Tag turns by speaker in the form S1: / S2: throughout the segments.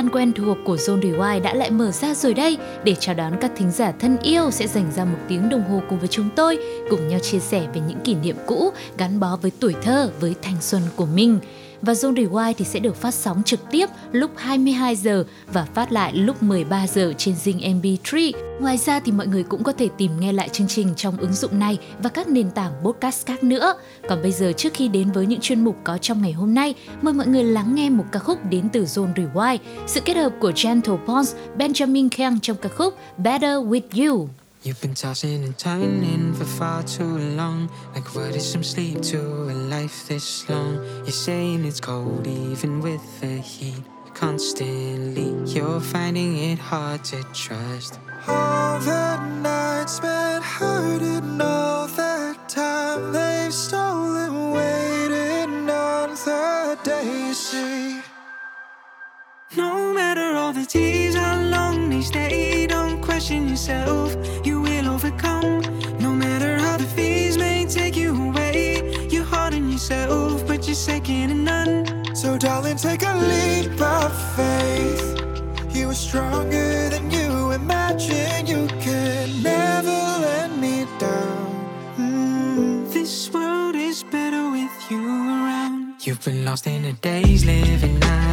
S1: gian quen thuộc của Zone Rewind đã lại mở ra rồi đây. Để chào đón các thính giả thân yêu sẽ dành ra một tiếng đồng hồ cùng với chúng tôi cùng nhau chia sẻ về những kỷ niệm cũ gắn bó với tuổi thơ, với thanh xuân của mình và Zone Rewind thì sẽ được phát sóng trực tiếp lúc 22 giờ và phát lại lúc 13 giờ trên Zing MP3. Ngoài ra thì mọi người cũng có thể tìm nghe lại chương trình trong ứng dụng này và các nền tảng podcast khác nữa. Còn bây giờ trước khi đến với những chuyên mục có trong ngày hôm nay, mời mọi người lắng nghe một ca khúc đến từ Zone Rewind, sự kết hợp của Gentle Pons, Benjamin Kang trong ca khúc Better With You.
S2: You've been tossing and turning for far too long. Like, what is some sleep to a life this long? You're saying it's cold even with the heat. Constantly, you're finding it hard to trust.
S3: All the nights spent hurting, all that time they've stolen, waiting on the day see.
S2: No matter all the tears how long yourself. You will overcome. No matter how the fears may take you away, you're hard on yourself, but you're second to none.
S3: So, darling, take a leap of faith. You are stronger than you imagine. You can never let me down.
S2: Mm, this world is better with you around. You've been lost in the days, living out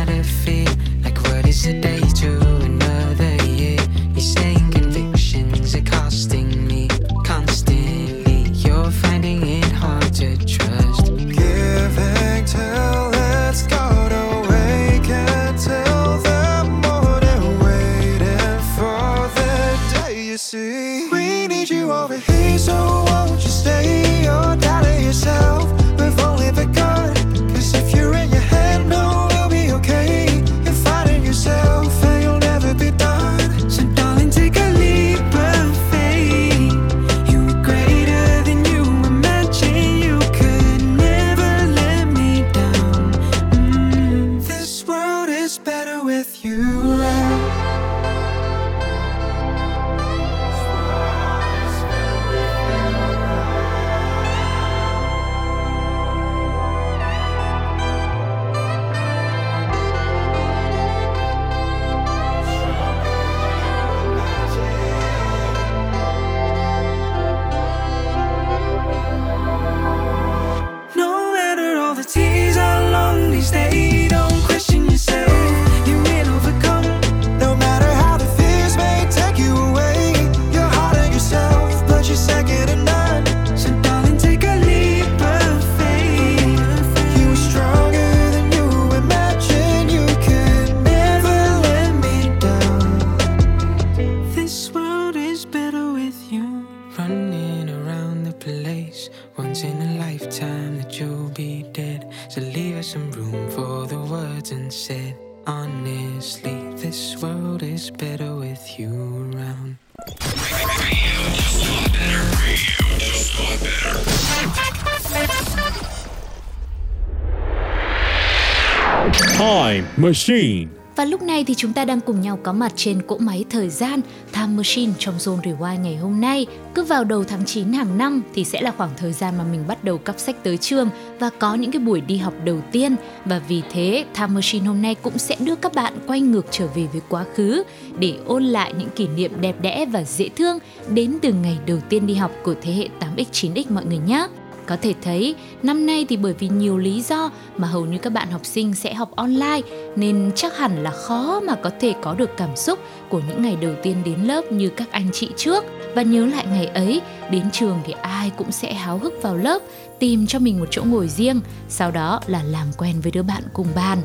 S4: Machine.
S1: Và lúc này thì chúng ta đang cùng nhau có mặt trên cỗ máy thời gian Time Machine trong Zone Rewind ngày hôm nay. Cứ vào đầu tháng 9 hàng năm thì sẽ là khoảng thời gian mà mình bắt đầu cắp sách tới trường và có những cái buổi đi học đầu tiên. Và vì thế, Time Machine hôm nay cũng sẽ đưa các bạn quay ngược trở về với quá khứ để ôn lại những kỷ niệm đẹp đẽ và dễ thương đến từ ngày đầu tiên đi học của thế hệ 8X 9X mọi người nhé. Có thể thấy năm nay thì bởi vì nhiều lý do mà hầu như các bạn học sinh sẽ học online nên chắc hẳn là khó mà có thể có được cảm xúc của những ngày đầu tiên đến lớp như các anh chị trước. Và nhớ lại ngày ấy, đến trường thì ai cũng sẽ háo hức vào lớp, tìm cho mình một chỗ ngồi riêng, sau đó là làm quen với đứa bạn cùng bàn.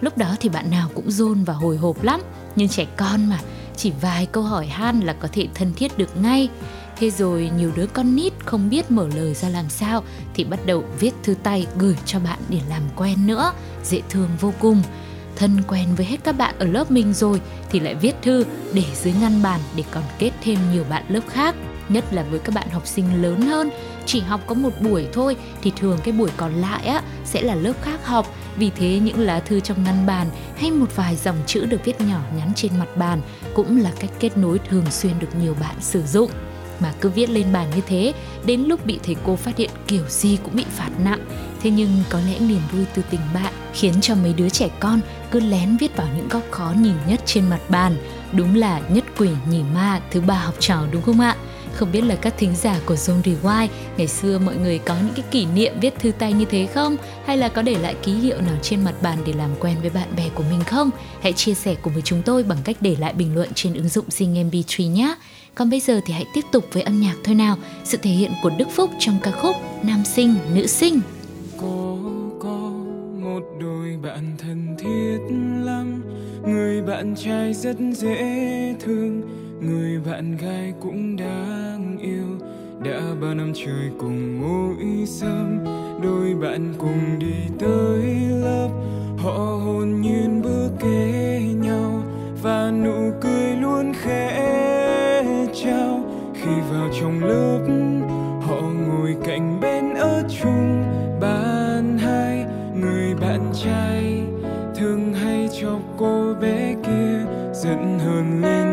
S1: Lúc đó thì bạn nào cũng rôn và hồi hộp lắm, nhưng trẻ con mà, chỉ vài câu hỏi han là có thể thân thiết được ngay. Thế rồi nhiều đứa con nít không biết mở lời ra làm sao thì bắt đầu viết thư tay gửi cho bạn để làm quen nữa, dễ thương vô cùng. Thân quen với hết các bạn ở lớp mình rồi thì lại viết thư để dưới ngăn bàn để còn kết thêm nhiều bạn lớp khác. Nhất là với các bạn học sinh lớn hơn, chỉ học có một buổi thôi thì thường cái buổi còn lại á sẽ là lớp khác học. Vì thế những lá thư trong ngăn bàn hay một vài dòng chữ được viết nhỏ nhắn trên mặt bàn cũng là cách kết nối thường xuyên được nhiều bạn sử dụng mà cứ viết lên bàn như thế, đến lúc bị thầy cô phát hiện kiểu gì cũng bị phạt nặng. Thế nhưng có lẽ niềm vui từ tình bạn khiến cho mấy đứa trẻ con cứ lén viết vào những góc khó nhìn nhất trên mặt bàn. Đúng là nhất quỷ nhì ma thứ ba học trò đúng không ạ? Không biết là các thính giả của Zone Rewind ngày xưa mọi người có những cái kỷ niệm viết thư tay như thế không? Hay là có để lại ký hiệu nào trên mặt bàn để làm quen với bạn bè của mình không? Hãy chia sẻ cùng với chúng tôi bằng cách để lại bình luận trên ứng dụng Zing MP3 nhé. Còn bây giờ thì hãy tiếp tục với âm nhạc thôi nào. Sự thể hiện của Đức Phúc trong ca khúc Nam sinh, Nữ sinh.
S5: Cô có một đôi bạn thân thiết lắm người bạn trai rất dễ thương người bạn gái cũng đáng yêu. Đã bao năm trời cùng mỗi sớm đôi bạn cùng đi tới lớp. Họ hồn nhiên bước kế nhau, và nụ cười luôn khẽ trao. Khi vào trong lớp, họ ngồi cạnh bên ở chung. Bàn hai, người bạn trai, thường hay chọc cô bé kia, giận hờn lên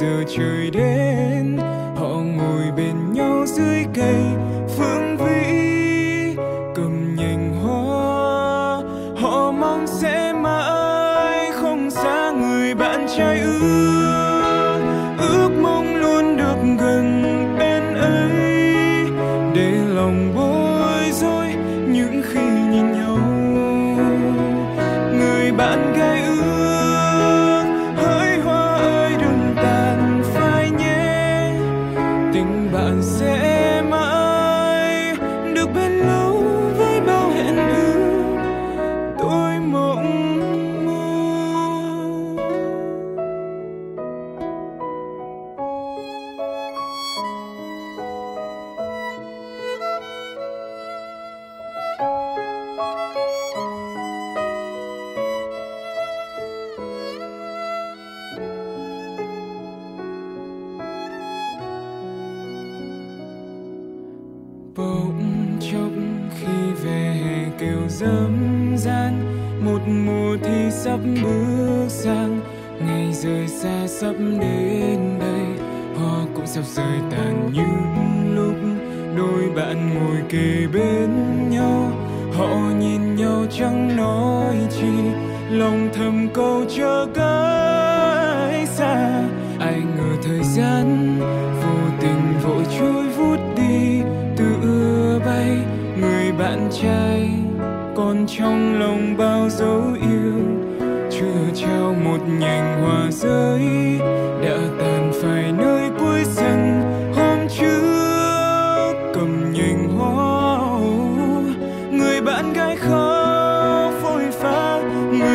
S5: giờ trời đến họ ngồi bên nhau dưới cây tình bạn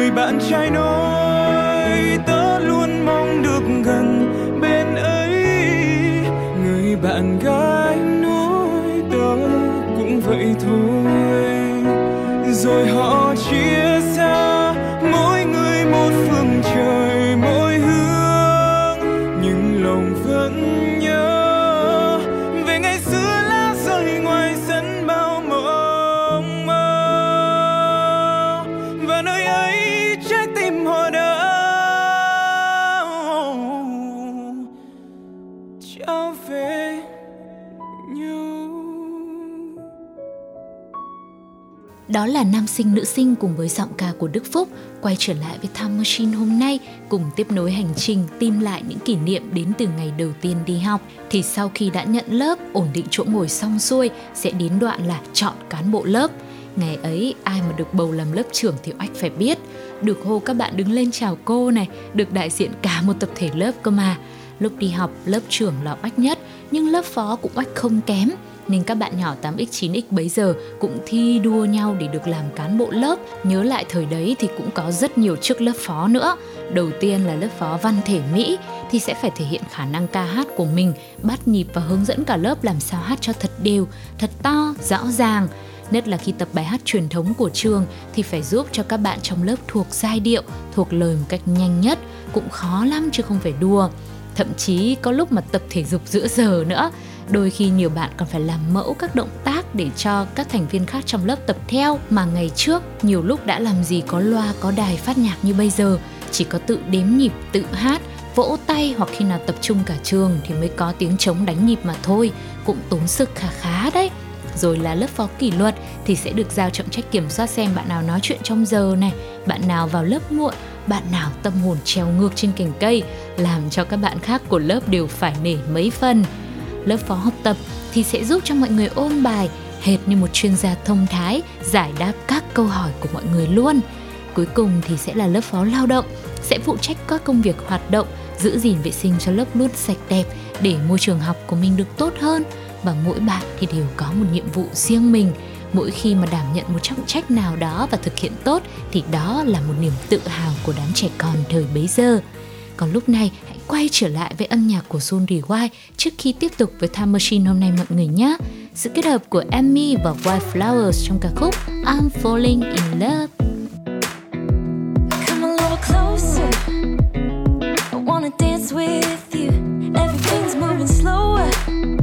S5: người bạn trai nói, tớ luôn mong được gần bên ấy. Người bạn gái nói, tớ cũng vậy thôi. Rồi họ chia
S1: Đó là nam sinh nữ sinh cùng với giọng ca của Đức Phúc quay trở lại với Time Machine hôm nay cùng tiếp nối hành trình tìm lại những kỷ niệm đến từ ngày đầu tiên đi học. Thì sau khi đã nhận lớp, ổn định chỗ ngồi xong xuôi sẽ đến đoạn là chọn cán bộ lớp. Ngày ấy ai mà được bầu làm lớp trưởng thì oách phải biết Được hô các bạn đứng lên chào cô này Được đại diện cả một tập thể lớp cơ mà Lúc đi học lớp trưởng là oách nhất Nhưng lớp phó cũng oách không kém nên các bạn nhỏ 8x 9x bấy giờ cũng thi đua nhau để được làm cán bộ lớp. Nhớ lại thời đấy thì cũng có rất nhiều chức lớp phó nữa. Đầu tiên là lớp phó văn thể Mỹ thì sẽ phải thể hiện khả năng ca hát của mình, bắt nhịp và hướng dẫn cả lớp làm sao hát cho thật đều, thật to, rõ ràng. Nhất là khi tập bài hát truyền thống của trường thì phải giúp cho các bạn trong lớp thuộc giai điệu, thuộc lời một cách nhanh nhất, cũng khó lắm chứ không phải đùa. Thậm chí có lúc mà tập thể dục giữa giờ nữa. Đôi khi nhiều bạn còn phải làm mẫu các động tác để cho các thành viên khác trong lớp tập theo. Mà ngày trước nhiều lúc đã làm gì có loa có đài phát nhạc như bây giờ, chỉ có tự đếm nhịp, tự hát, vỗ tay hoặc khi nào tập trung cả trường thì mới có tiếng trống đánh nhịp mà thôi, cũng tốn sức khá khá đấy. Rồi là lớp phó kỷ luật thì sẽ được giao trọng trách kiểm soát xem bạn nào nói chuyện trong giờ này, bạn nào vào lớp muộn, bạn nào tâm hồn treo ngược trên cành cây, làm cho các bạn khác của lớp đều phải nể mấy phần. Lớp phó học tập thì sẽ giúp cho mọi người ôn bài hệt như một chuyên gia thông thái giải đáp các câu hỏi của mọi người luôn. Cuối cùng thì sẽ là lớp phó lao động, sẽ phụ trách các công việc hoạt động, giữ gìn vệ sinh cho lớp luôn sạch đẹp để môi trường học của mình được tốt hơn và mỗi bạn thì đều có một nhiệm vụ riêng mình mỗi khi mà đảm nhận một trọng trách nào đó và thực hiện tốt, thì đó là một niềm tự hào của đám trẻ con thời bấy giờ còn lúc này, hãy quay trở lại với âm nhạc của Sun Rewind trước khi tiếp tục với Time Machine hôm nay mọi người nhé. Sự kết hợp của Emmy và White Flowers trong ca khúc I'm Falling in Love.
S6: Come a little closer. I wanna dance with you. Everything's moving slower.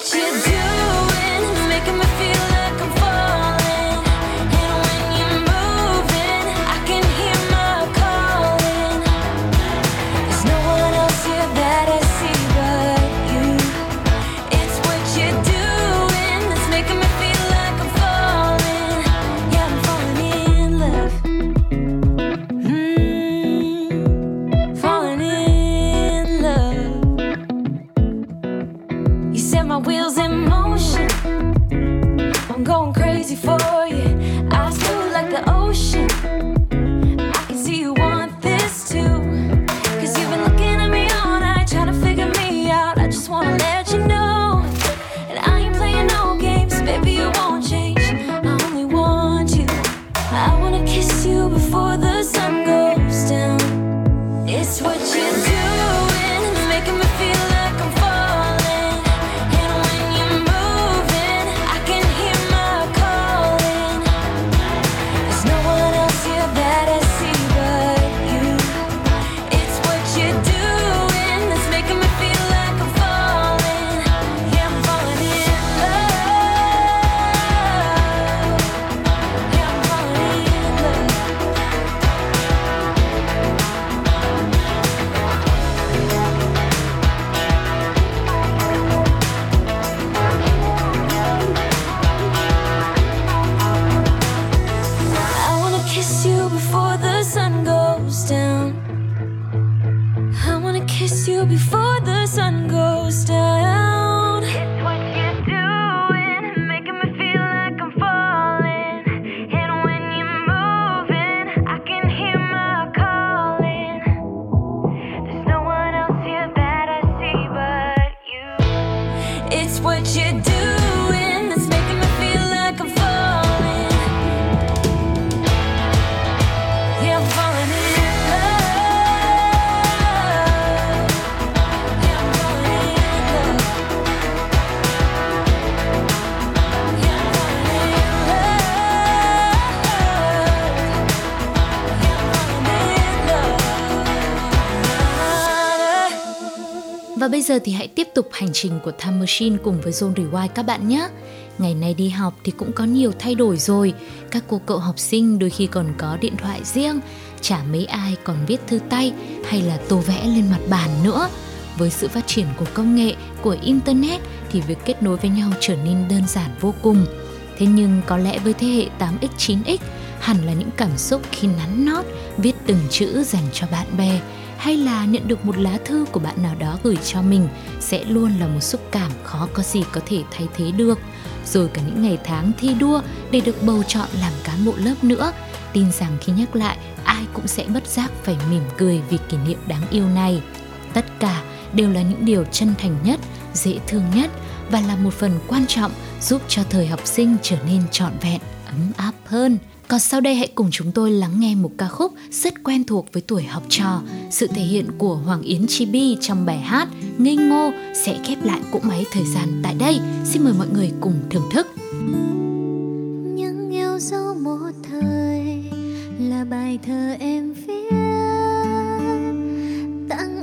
S6: what you do friends.
S1: Và bây giờ thì hãy tiếp tục hành trình của Time Machine cùng với Zone Rewind các bạn nhé. Ngày nay đi học thì cũng có nhiều thay đổi rồi. Các cô cậu học sinh đôi khi còn có điện thoại riêng, chả mấy ai còn viết thư tay hay là tô vẽ lên mặt bàn nữa. Với sự phát triển của công nghệ, của Internet thì việc kết nối với nhau trở nên đơn giản vô cùng. Thế nhưng có lẽ với thế hệ 8X, 9X hẳn là những cảm xúc khi nắn nót, viết từng chữ dành cho bạn bè hay là nhận được một lá thư của bạn nào đó gửi cho mình sẽ luôn là một xúc cảm khó có gì có thể thay thế được. Rồi cả những ngày tháng thi đua để được bầu chọn làm cán bộ lớp nữa, tin rằng khi nhắc lại ai cũng sẽ bất giác phải mỉm cười vì kỷ niệm đáng yêu này. Tất cả đều là những điều chân thành nhất, dễ thương nhất và là một phần quan trọng giúp cho thời học sinh trở nên trọn vẹn, ấm áp hơn. Còn sau đây hãy cùng chúng tôi lắng nghe một ca khúc rất quen thuộc với tuổi học trò, sự thể hiện của Hoàng Yến Chibi trong bài hát Ngây Ngô sẽ khép lại cỗ máy thời gian tại đây. Xin mời mọi người cùng thưởng thức.
S6: Những yêu dấu một thời là bài thơ em viết
S7: tặng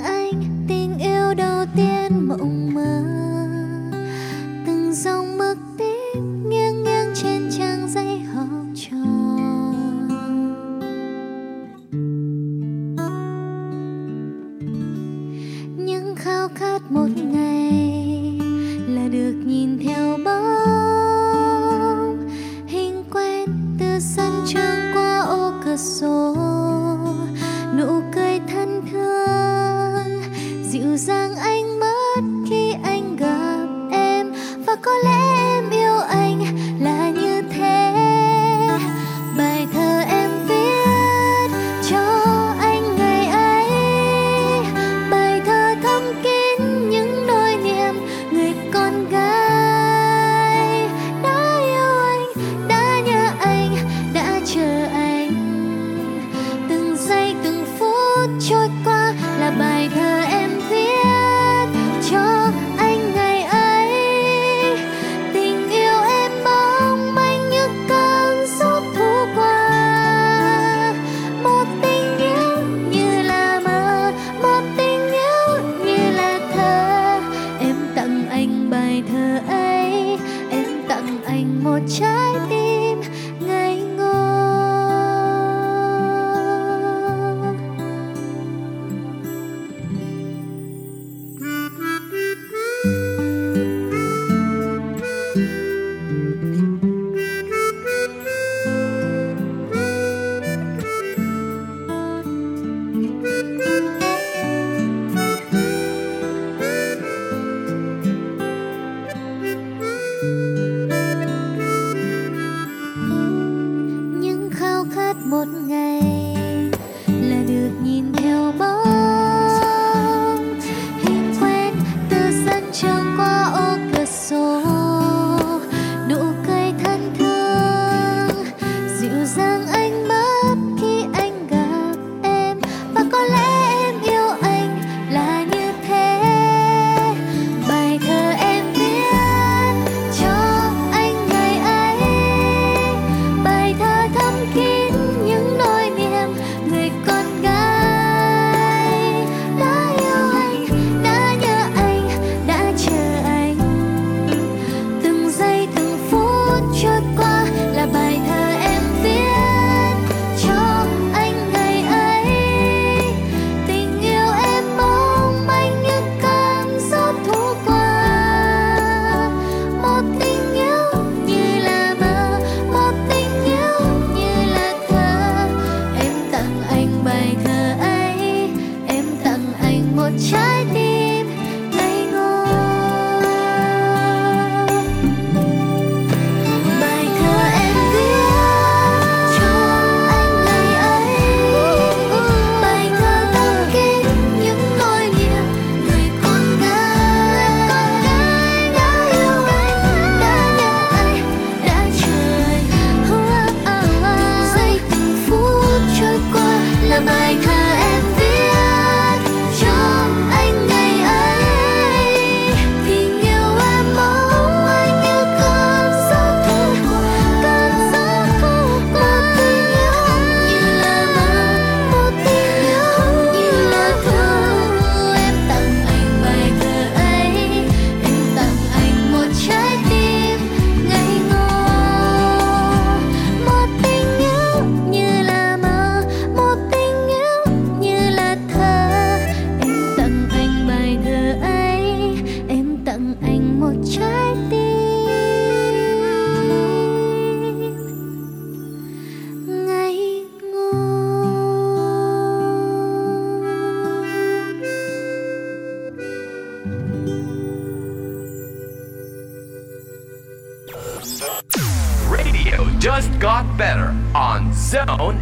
S8: Zone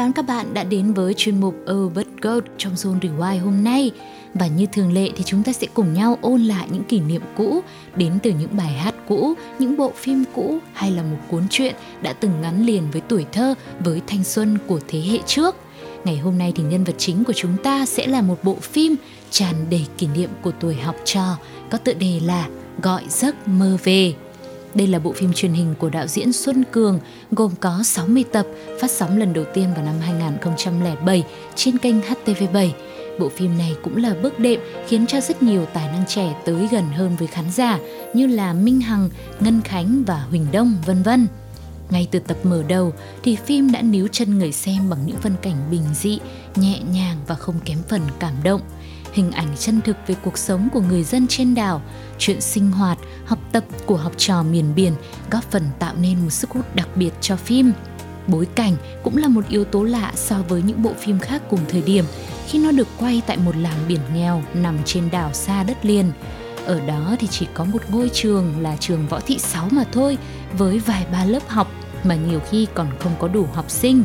S1: đón các bạn đã đến với chuyên mục Urban Gold trong Zone Rewind hôm nay. Và như thường lệ thì chúng ta sẽ cùng nhau ôn lại những kỷ niệm cũ đến từ những bài hát cũ, những bộ phim cũ hay là một cuốn truyện đã từng gắn liền với tuổi thơ, với thanh xuân của thế hệ trước. Ngày hôm nay thì nhân vật chính của chúng ta sẽ là một bộ phim tràn đầy kỷ niệm của tuổi học trò có tựa đề là Gọi giấc mơ về. Đây là bộ phim truyền hình của đạo diễn Xuân Cường, gồm có 60 tập, phát sóng lần đầu tiên vào năm 2007 trên kênh HTV7. Bộ phim này cũng là bước đệm khiến cho rất nhiều tài năng trẻ tới gần hơn với khán giả như là Minh Hằng, Ngân Khánh và Huỳnh Đông, vân vân. Ngay từ tập mở đầu thì phim đã níu chân người xem bằng những phân cảnh bình dị, nhẹ nhàng và không kém phần cảm động. Hình ảnh chân thực về cuộc sống của người dân trên đảo, chuyện sinh hoạt, học tập của học trò miền biển góp phần tạo nên một sức hút đặc biệt cho phim. Bối cảnh cũng là một yếu tố lạ so với những bộ phim khác cùng thời điểm khi nó được quay tại một làng biển nghèo nằm trên đảo xa đất liền. Ở đó thì chỉ có một ngôi trường là trường Võ Thị Sáu mà thôi, với vài ba lớp học mà nhiều khi còn không có đủ học sinh.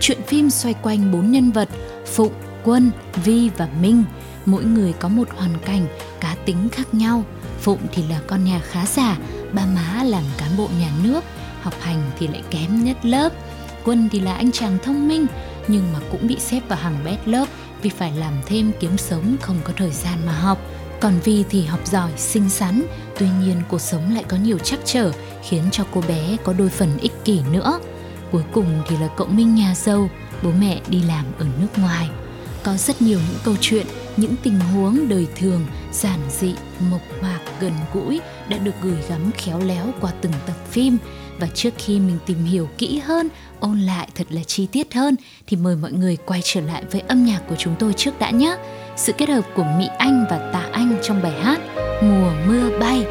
S1: Chuyện phim xoay quanh bốn nhân vật Phụng, Quân, Vi và Minh. Mỗi người có một hoàn cảnh, cá tính khác nhau. Phụng thì là con nhà khá giả, ba má làm cán bộ nhà nước. học hành thì lại kém nhất lớp. Quân thì là anh chàng thông minh nhưng mà cũng bị xếp vào hàng bét lớp vì phải làm thêm kiếm sống không có thời gian mà học. Còn Vi thì học giỏi, xinh xắn, tuy nhiên cuộc sống lại có nhiều trắc trở khiến cho cô bé có đôi phần ích kỷ nữa. Cuối cùng thì là cậu Minh nhà giàu, bố mẹ đi làm ở nước ngoài. Có rất nhiều những câu chuyện, những tình huống đời thường, giản dị, mộc mạc, gần gũi đã được gửi gắm khéo léo qua từng tập phim và trước khi mình tìm hiểu kỹ hơn, ôn lại thật là chi tiết hơn thì mời mọi người quay trở lại với âm nhạc của chúng tôi trước đã nhé. Sự kết hợp của Mỹ Anh và Tạ Anh trong bài hát Mùa mưa bay.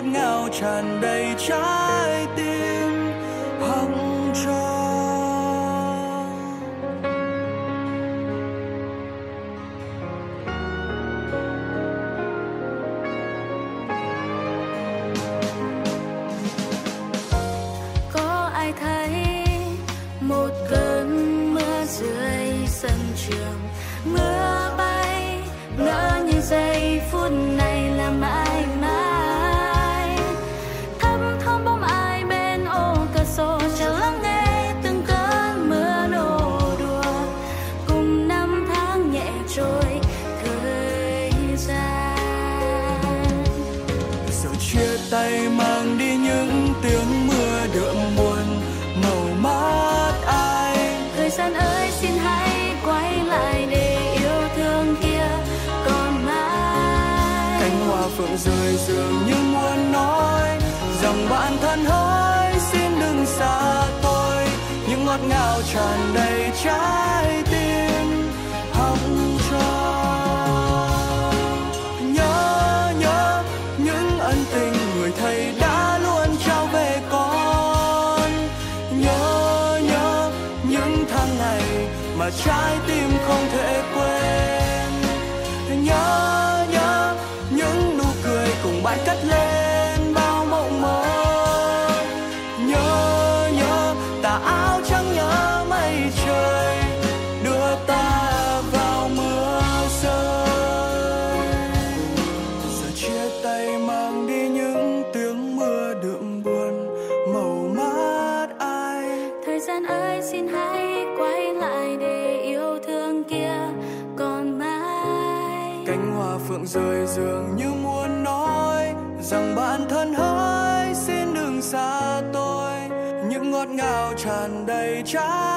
S9: Ngọt ngào tràn đầy trái tim hằng cho tràn đầy trái tim hồng cho nhớ nhớ những ân tình người thầy đã luôn trao về con. Nhớ nhớ những tháng ngày mà trái tim không thể quên. Nhớ nhớ tràn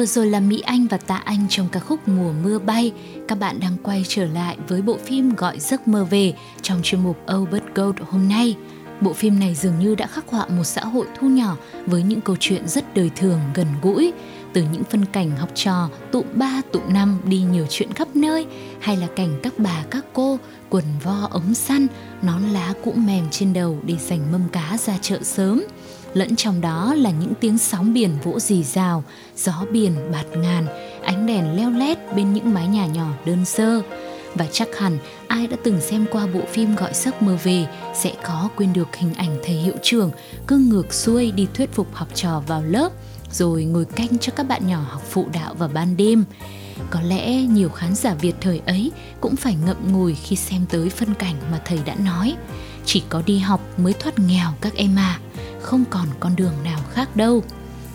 S1: Vừa rồi là Mỹ Anh và Tạ Anh trong ca khúc Mùa mưa bay. Các bạn đang quay trở lại với bộ phim Gọi giấc mơ về trong chuyên mục Albert Gold hôm nay. Bộ phim này dường như đã khắc họa một xã hội thu nhỏ với những câu chuyện rất đời thường, gần gũi. Từ những phân cảnh học trò tụ ba tụ năm đi nhiều chuyện khắp nơi hay là cảnh các bà các cô quần vo ống săn, nón lá cũ mềm trên đầu để dành mâm cá ra chợ sớm – lẫn trong đó là những tiếng sóng biển vỗ rì rào, gió biển bạt ngàn, ánh đèn leo lét bên những mái nhà nhỏ đơn sơ. Và chắc hẳn ai đã từng xem qua bộ phim Gọi giấc mơ về sẽ có quên được hình ảnh thầy hiệu trưởng cứ ngược xuôi đi thuyết phục học trò vào lớp rồi ngồi canh cho các bạn nhỏ học phụ đạo vào ban đêm. Có lẽ nhiều khán giả Việt thời ấy cũng phải ngậm ngùi khi xem tới phân cảnh mà thầy đã nói. Chỉ có đi học mới thoát nghèo các em à không còn con đường nào khác đâu.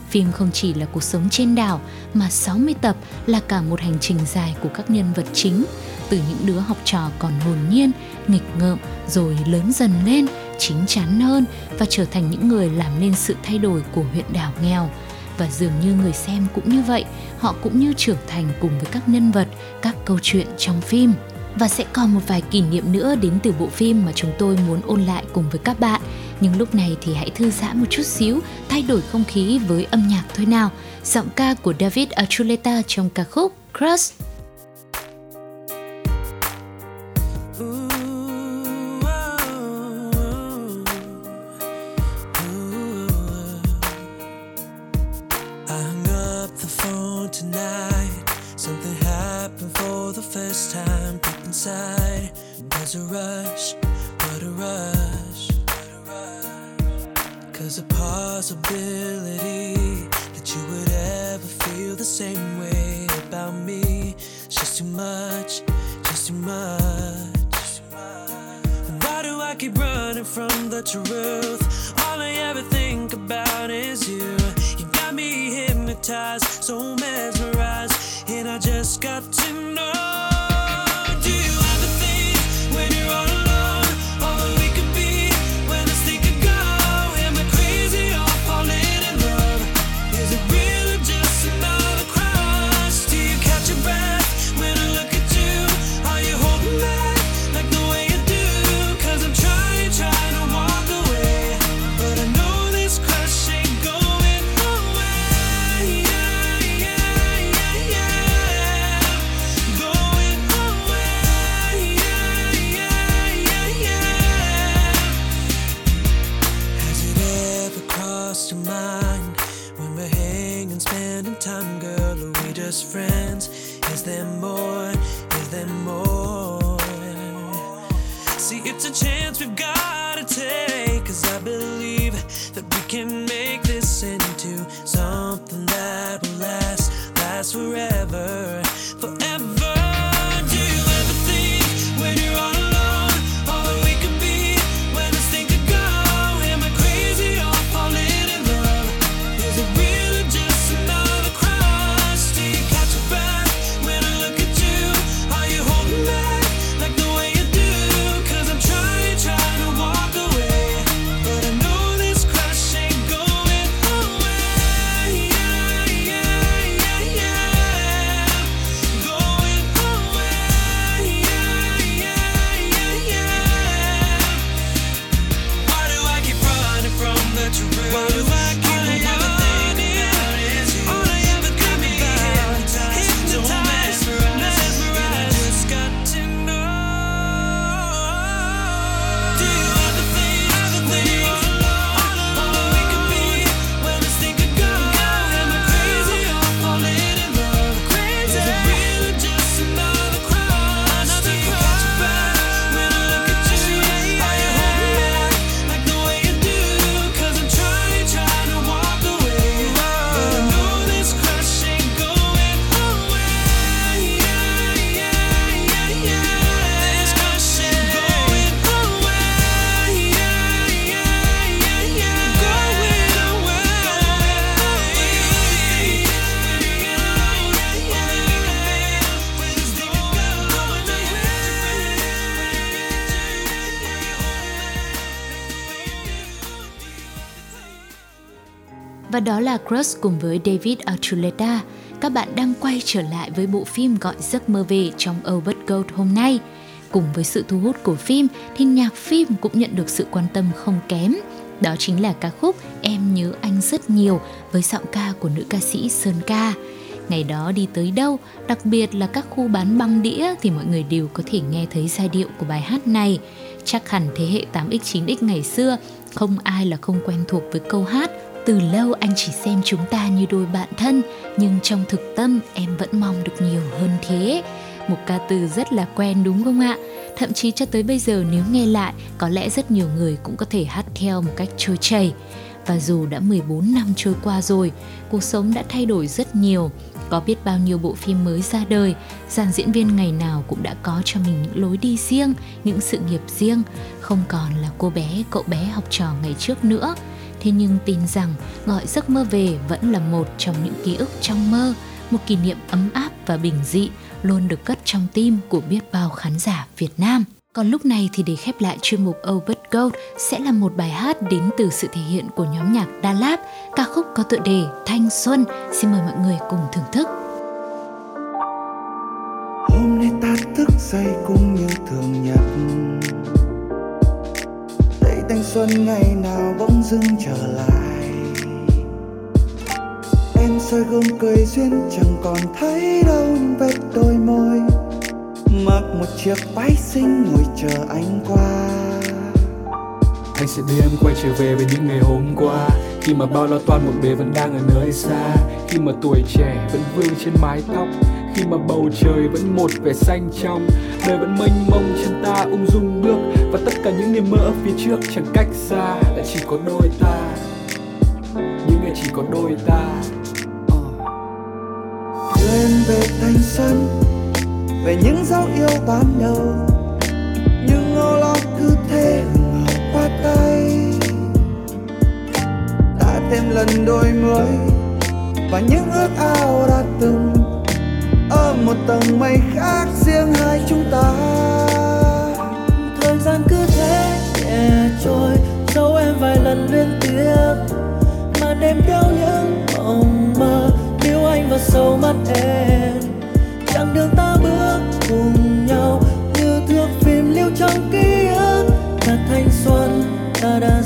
S1: Phim không chỉ là cuộc sống trên đảo mà 60 tập là cả một hành trình dài của các nhân vật chính, từ những đứa học trò còn hồn nhiên, nghịch ngợm rồi lớn dần lên, chín chắn hơn và trở thành những người làm nên sự thay đổi của huyện đảo nghèo. Và dường như người xem cũng như vậy, họ cũng như trưởng thành cùng với các nhân vật, các câu chuyện trong phim và sẽ còn một vài kỷ niệm nữa đến từ bộ phim mà chúng tôi muốn ôn lại cùng với các bạn. Nhưng lúc này thì hãy thư giãn một chút xíu, thay đổi không khí với âm nhạc thôi nào. Giọng ca của David Archuleta trong ca khúc Crush đó là Crush cùng với David Archuleta. các bạn đang quay trở lại với bộ phim Gọi giấc mơ về trong Albert Gold hôm nay. Cùng với sự thu hút của phim thì nhạc phim cũng nhận được sự quan tâm không kém. Đó chính là ca khúc Em nhớ anh rất nhiều với giọng ca của nữ ca sĩ Sơn Ca. Ngày đó đi tới đâu, đặc biệt là các khu bán băng đĩa thì mọi người đều có thể nghe thấy giai điệu của bài hát này. Chắc hẳn thế hệ 8X 9X ngày xưa không ai là không quen thuộc với câu hát từ lâu anh chỉ xem chúng ta như đôi bạn thân nhưng trong thực tâm em vẫn mong được nhiều hơn thế một ca từ rất là quen đúng không ạ thậm chí cho tới bây giờ nếu nghe lại có lẽ rất nhiều người cũng có thể hát theo một cách trôi chảy và dù đã 14 năm trôi qua rồi, cuộc sống đã thay đổi rất nhiều. Có biết bao nhiêu bộ phim mới ra đời, dàn diễn viên ngày nào cũng đã có cho mình những lối đi riêng, những sự nghiệp riêng, không còn là cô bé, cậu bé học trò ngày trước nữa. Thế nhưng tin rằng gọi giấc mơ về vẫn là một trong những ký ức trong mơ, một kỷ niệm ấm áp và bình dị luôn được cất trong tim của biết bao khán giả Việt Nam. Còn lúc này thì để khép lại chuyên mục Albert Gold sẽ là một bài hát đến từ sự thể hiện của nhóm nhạc Đà Lạt, ca khúc có tựa đề Thanh Xuân. Xin mời mọi người cùng thưởng thức.
S3: Hôm nay ta thức dậy cũng như thường nhật thanh xuân ngày nào bỗng dưng trở lại. Em soi gương cười duyên chẳng còn thấy đâu những vết đôi môi Mặc một chiếc váy xinh ngồi chờ anh qua.
S10: Anh sẽ đưa em quay trở về với những ngày hôm qua. Khi mà bao lo toan một bề vẫn đang ở nơi xa, Khi mà tuổi trẻ vẫn vương trên mái tóc khi mà bầu trời vẫn một vẻ xanh trong, Đời vẫn mênh mông, chân ta ung dung bước. Và tất cả những niềm mơ ở phía trước chẳng cách xa, Đã chỉ có đôi ta. Những ngày chỉ có đôi ta.
S3: Ờ. Lên về thanh xuân, Về những dấu yêu ban đầu. Những âu lo cứ thế qua tay. Đã thêm lần đôi mới Và những ước ao đã từng một tầng mây khác riêng hai chúng ta.
S11: Thời gian cứ thế nhẹ trôi dấu em vài lần liên tiếp, mà đêm theo những mộng mơ, níu anh vào sâu mắt em. Chặng đường ta bước cùng nhau, như thước phim lưu trong ký ức cả thanh xuân, ta đã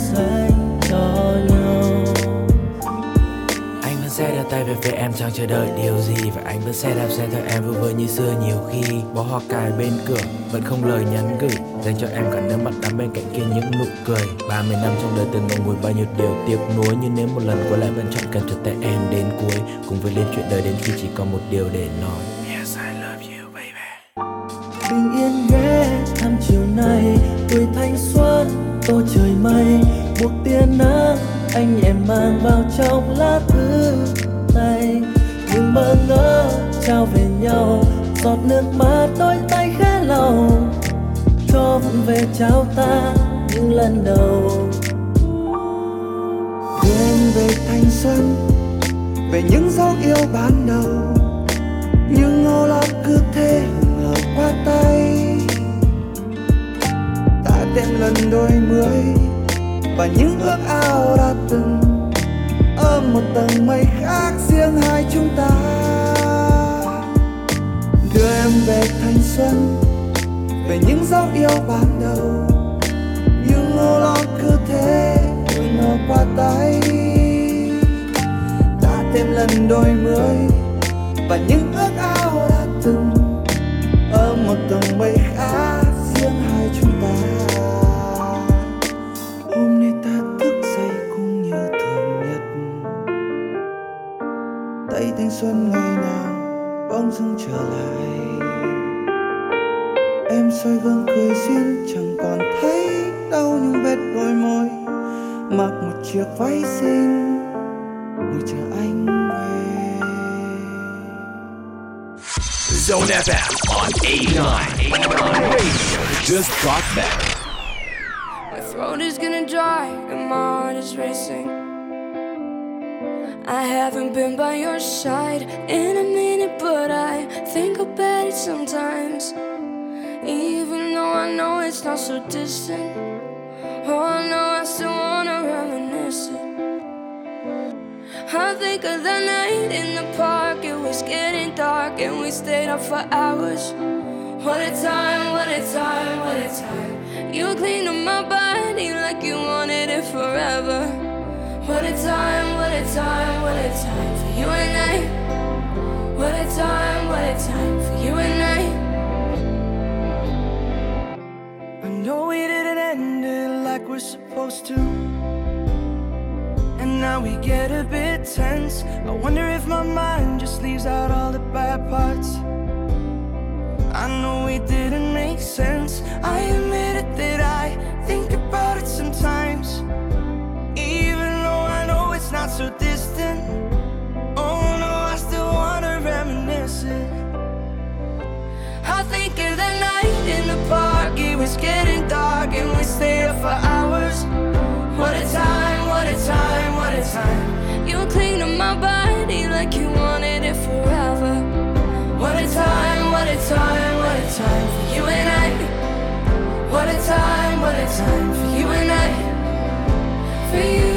S12: tay về phía em chẳng chờ đợi điều gì? Và anh vẫn sẽ đạp xe theo em vui vơi như xưa nhiều khi. Bó hoa cài bên cửa, vẫn không lời nhắn gửi, Dành cho em cả nước mắt đắm bên cạnh kia những nụ cười. 30 năm trong đời từng ngậm ngùi bao nhiêu điều tiếc nuối, Nhưng nếu một lần quay lại vẫn chọn cần trở tay em đến cuối. Cùng với lên chuyện đời đến khi chỉ còn một điều để nói. Yes, I love you, baby.
S11: Bình yên ghé thăm chiều nay, tuổi thanh xuân tô trời mây. Buộc tia nắng, anh em mang vào trong lá thư say. Nhưng mơ ngỡ trao về nhau, giọt nước mắt đôi tay khẽ lau cho vụn về trao ta những lần đầu.
S3: Đưa em về thanh xuân, Về những dấu yêu ban đầu. Nhưng âu lo cứ thế ngờ qua tay. Ta tên lần đôi mươi, Và những ước ao đã từng một tầng mây khác riêng hai chúng ta. Đưa em về thanh xuân, Về những dấu yêu ban đầu. Những âu lo cứ thế ngờ qua tay. Ta thêm lần đôi mươi, Và những ước ao đã từng. Ở một tầng mây xuân ngày nào bỗng dưng trở lại Em soi gương cười duyên chẳng còn thấy đâu những vết đôi môi Mặc một chiếc váy xinh Ngồi chờ anh về
S13: Zone FM on 89. 89 radio just got better.
S6: My throat is gonna dry and my heart is racing. I haven't been by your side in a minute, but I think about it sometimes. Even though I know it's not so distant. Oh, know I still wanna reminisce it. I think of the night in the park, it was getting dark, and we stayed up for hours. What a time, what a time, what a time. You cleaned up my body like you wanted it forever. What a time, what a time, what a time for you and I. What a time, what a time for you and I.
S9: I know we didn't end it like we're supposed to. And now we get a bit tense. I wonder if my mind just leaves out all the bad parts. I know it didn't make sense. I admit it that I think about it sometimes. Not so distant. Oh no, I still wanna reminisce it.
S6: I think of the night in the park, it was getting dark, and we stayed for hours. What a time, what a time, what a time. You cling to my body like you wanted it forever. What a time, what a time, what a time for you and I. What a time, what a time for you and I. For you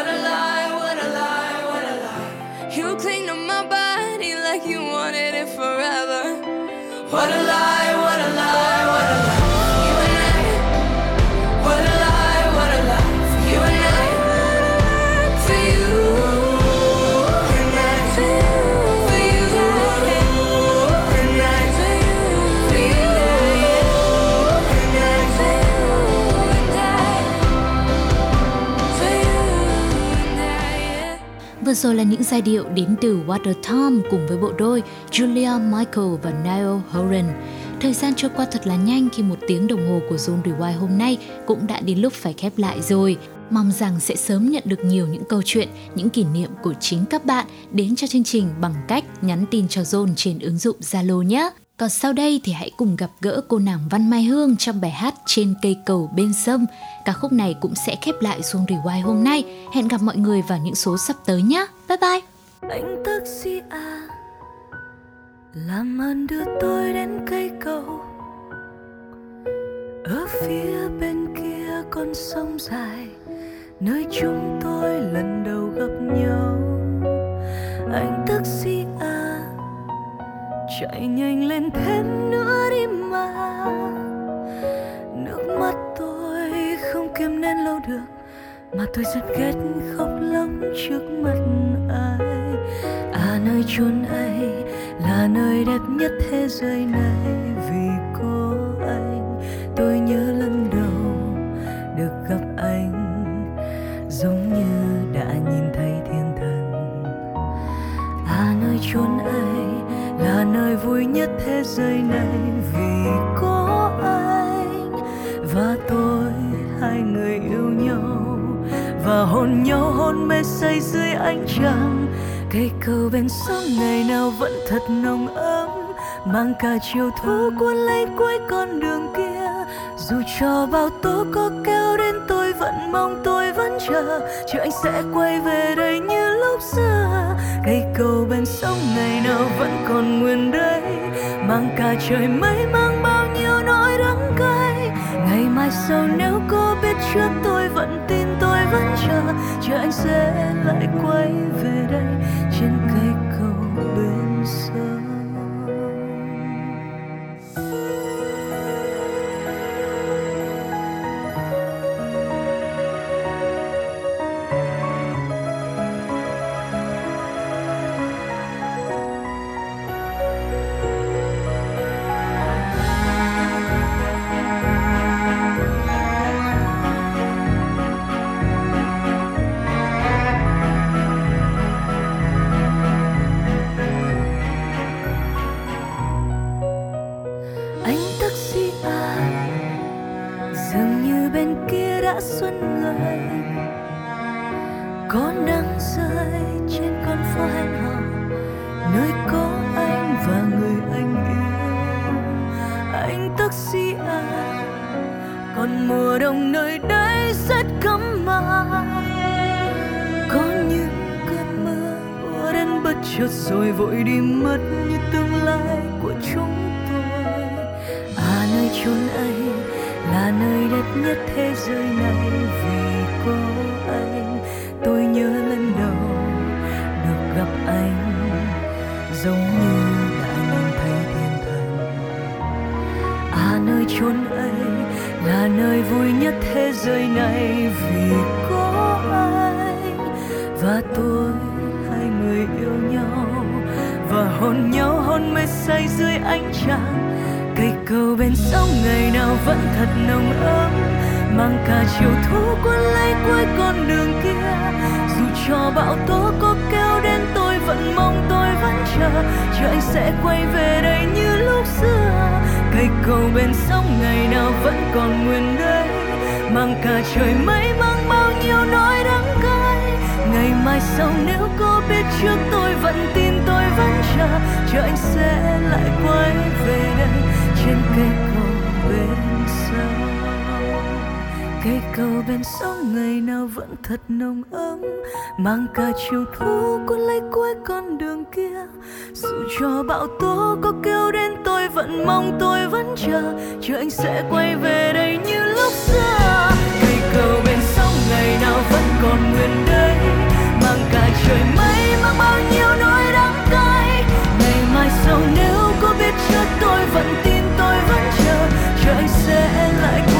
S6: What a lie, what a lie, what a lie. You cling to my body like you wanted it forever. What a lie,
S1: Vừa rồi là những giai điệu đến từ Water Tom cùng với bộ đôi Julia Michael và Niall Horan. Thời gian trôi qua thật là nhanh khi một tiếng đồng hồ của Zone Rewind hôm nay cũng đã đến lúc phải khép lại rồi. Mong rằng sẽ sớm nhận được nhiều những câu chuyện, những kỷ niệm của chính các bạn đến cho chương trình bằng cách nhắn tin cho Zone trên ứng dụng Zalo nhé. Còn sau đây thì hãy cùng gặp gỡ cô nàng Văn Mai Hương trong bài hát Trên cây cầu bên sông. Ca khúc này cũng sẽ khép lại Zone Rewind hôm nay. Hẹn gặp mọi người vào những số sắp tới nhé. Bye bye!
S6: Anh taxi à Làm ơn đưa tôi đến cây cầu Ở phía bên kia con sông dài, Nơi chúng tôi lần đầu gặp nhau Anh taxi à Chạy nhanh lên thêm nữa đi mà. Nước mắt tôi không kiềm nén lâu được, mà tôi rất ghét khóc lóc trước mặt ai. À nơi chốn ấy là nơi đẹp nhất thế giới này. Vì có anh, tôi nhớ lần đầu được gặp anh, giống như đã nhìn thấy thiên thần. À nơi chốn ấy vui nhất thế giới này vì có anh. Và tôi, hai người yêu nhau, và hôn nhau hôn mê say dưới ánh trăng. Cây cầu bên sông ngày nào vẫn thật nồng ấm, mang cả chiều thu cuốn lấy cuối con đường kia. Dù cho bao tố có kéo đến tôi, vẫn mong tôi vẫn chờ chờ anh sẽ quay về đây như lúc xưa cây cầu bên sông ngày nào vẫn còn nguyên đây mang cả trời mây, mang bao nhiêu nỗi đắng cay. Ngày mai sau nếu cô biết trước tôi vẫn tin tôi vẫn chờ chờ anh sẽ lại quay về đây. Phố hẹn hò nơi có anh
S11: và người anh yêu. Anh taxi à còn mùa đông nơi đây rất cấm mà có những cơn mưa ùa đến bất chợt rồi vội đi mất như tương lai của chúng tôi. À nơi chốn ấy là nơi đẹp nhất thế giới này vì chốn ấy là nơi vui nhất thế giới này. Vì có anh và tôi, hai người yêu nhau và hôn nhau, hôn mê say dưới ánh trăng. Cây cầu bên sông ngày nào vẫn thật nồng ấm, mang cả chiều thu cuốn lấy cuối con đường kia. Dù cho bão tố có kêu đến, tôi vẫn mong tôi vẫn chờ chờ anh sẽ quay về đây như lúc xưa cây cầu bên sông ngày nào vẫn còn nguyên đây mang cả trời mây mang bao nhiêu nỗi đắng cay. Ngày mai sau nếu có biết trước tôi vẫn tin tôi vẫn chờ chờ anh sẽ lại quay về đây. Trên cây cầu cầu bên sông ngày nào vẫn thật nồng ấm, mang cả chiều thu cuốn lấy cuối con đường kia. Dù cho bão tố có kêu đến tôi vẫn mong tôi vẫn chờ chờ anh sẽ quay về đây như lúc xưa. Cây cầu bên sông ngày nào vẫn còn nguyên đây mang cả trời mây, mang bao nhiêu nỗi đắng cay. Ngày mai sau nếu có biết trước tôi vẫn tin tôi vẫn chờ chờ anh sẽ lại quay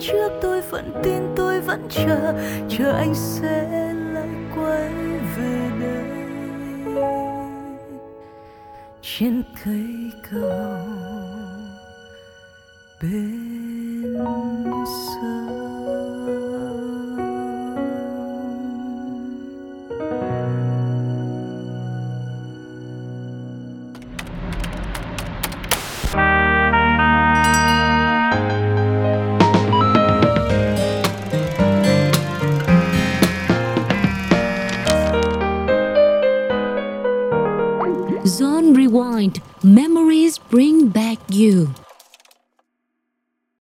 S11: trước tôi vẫn tin tôi vẫn chờ chờ anh sẽ lại quay về đây. Trên cây cầu bên
S1: Rewind. Memories Bring Back You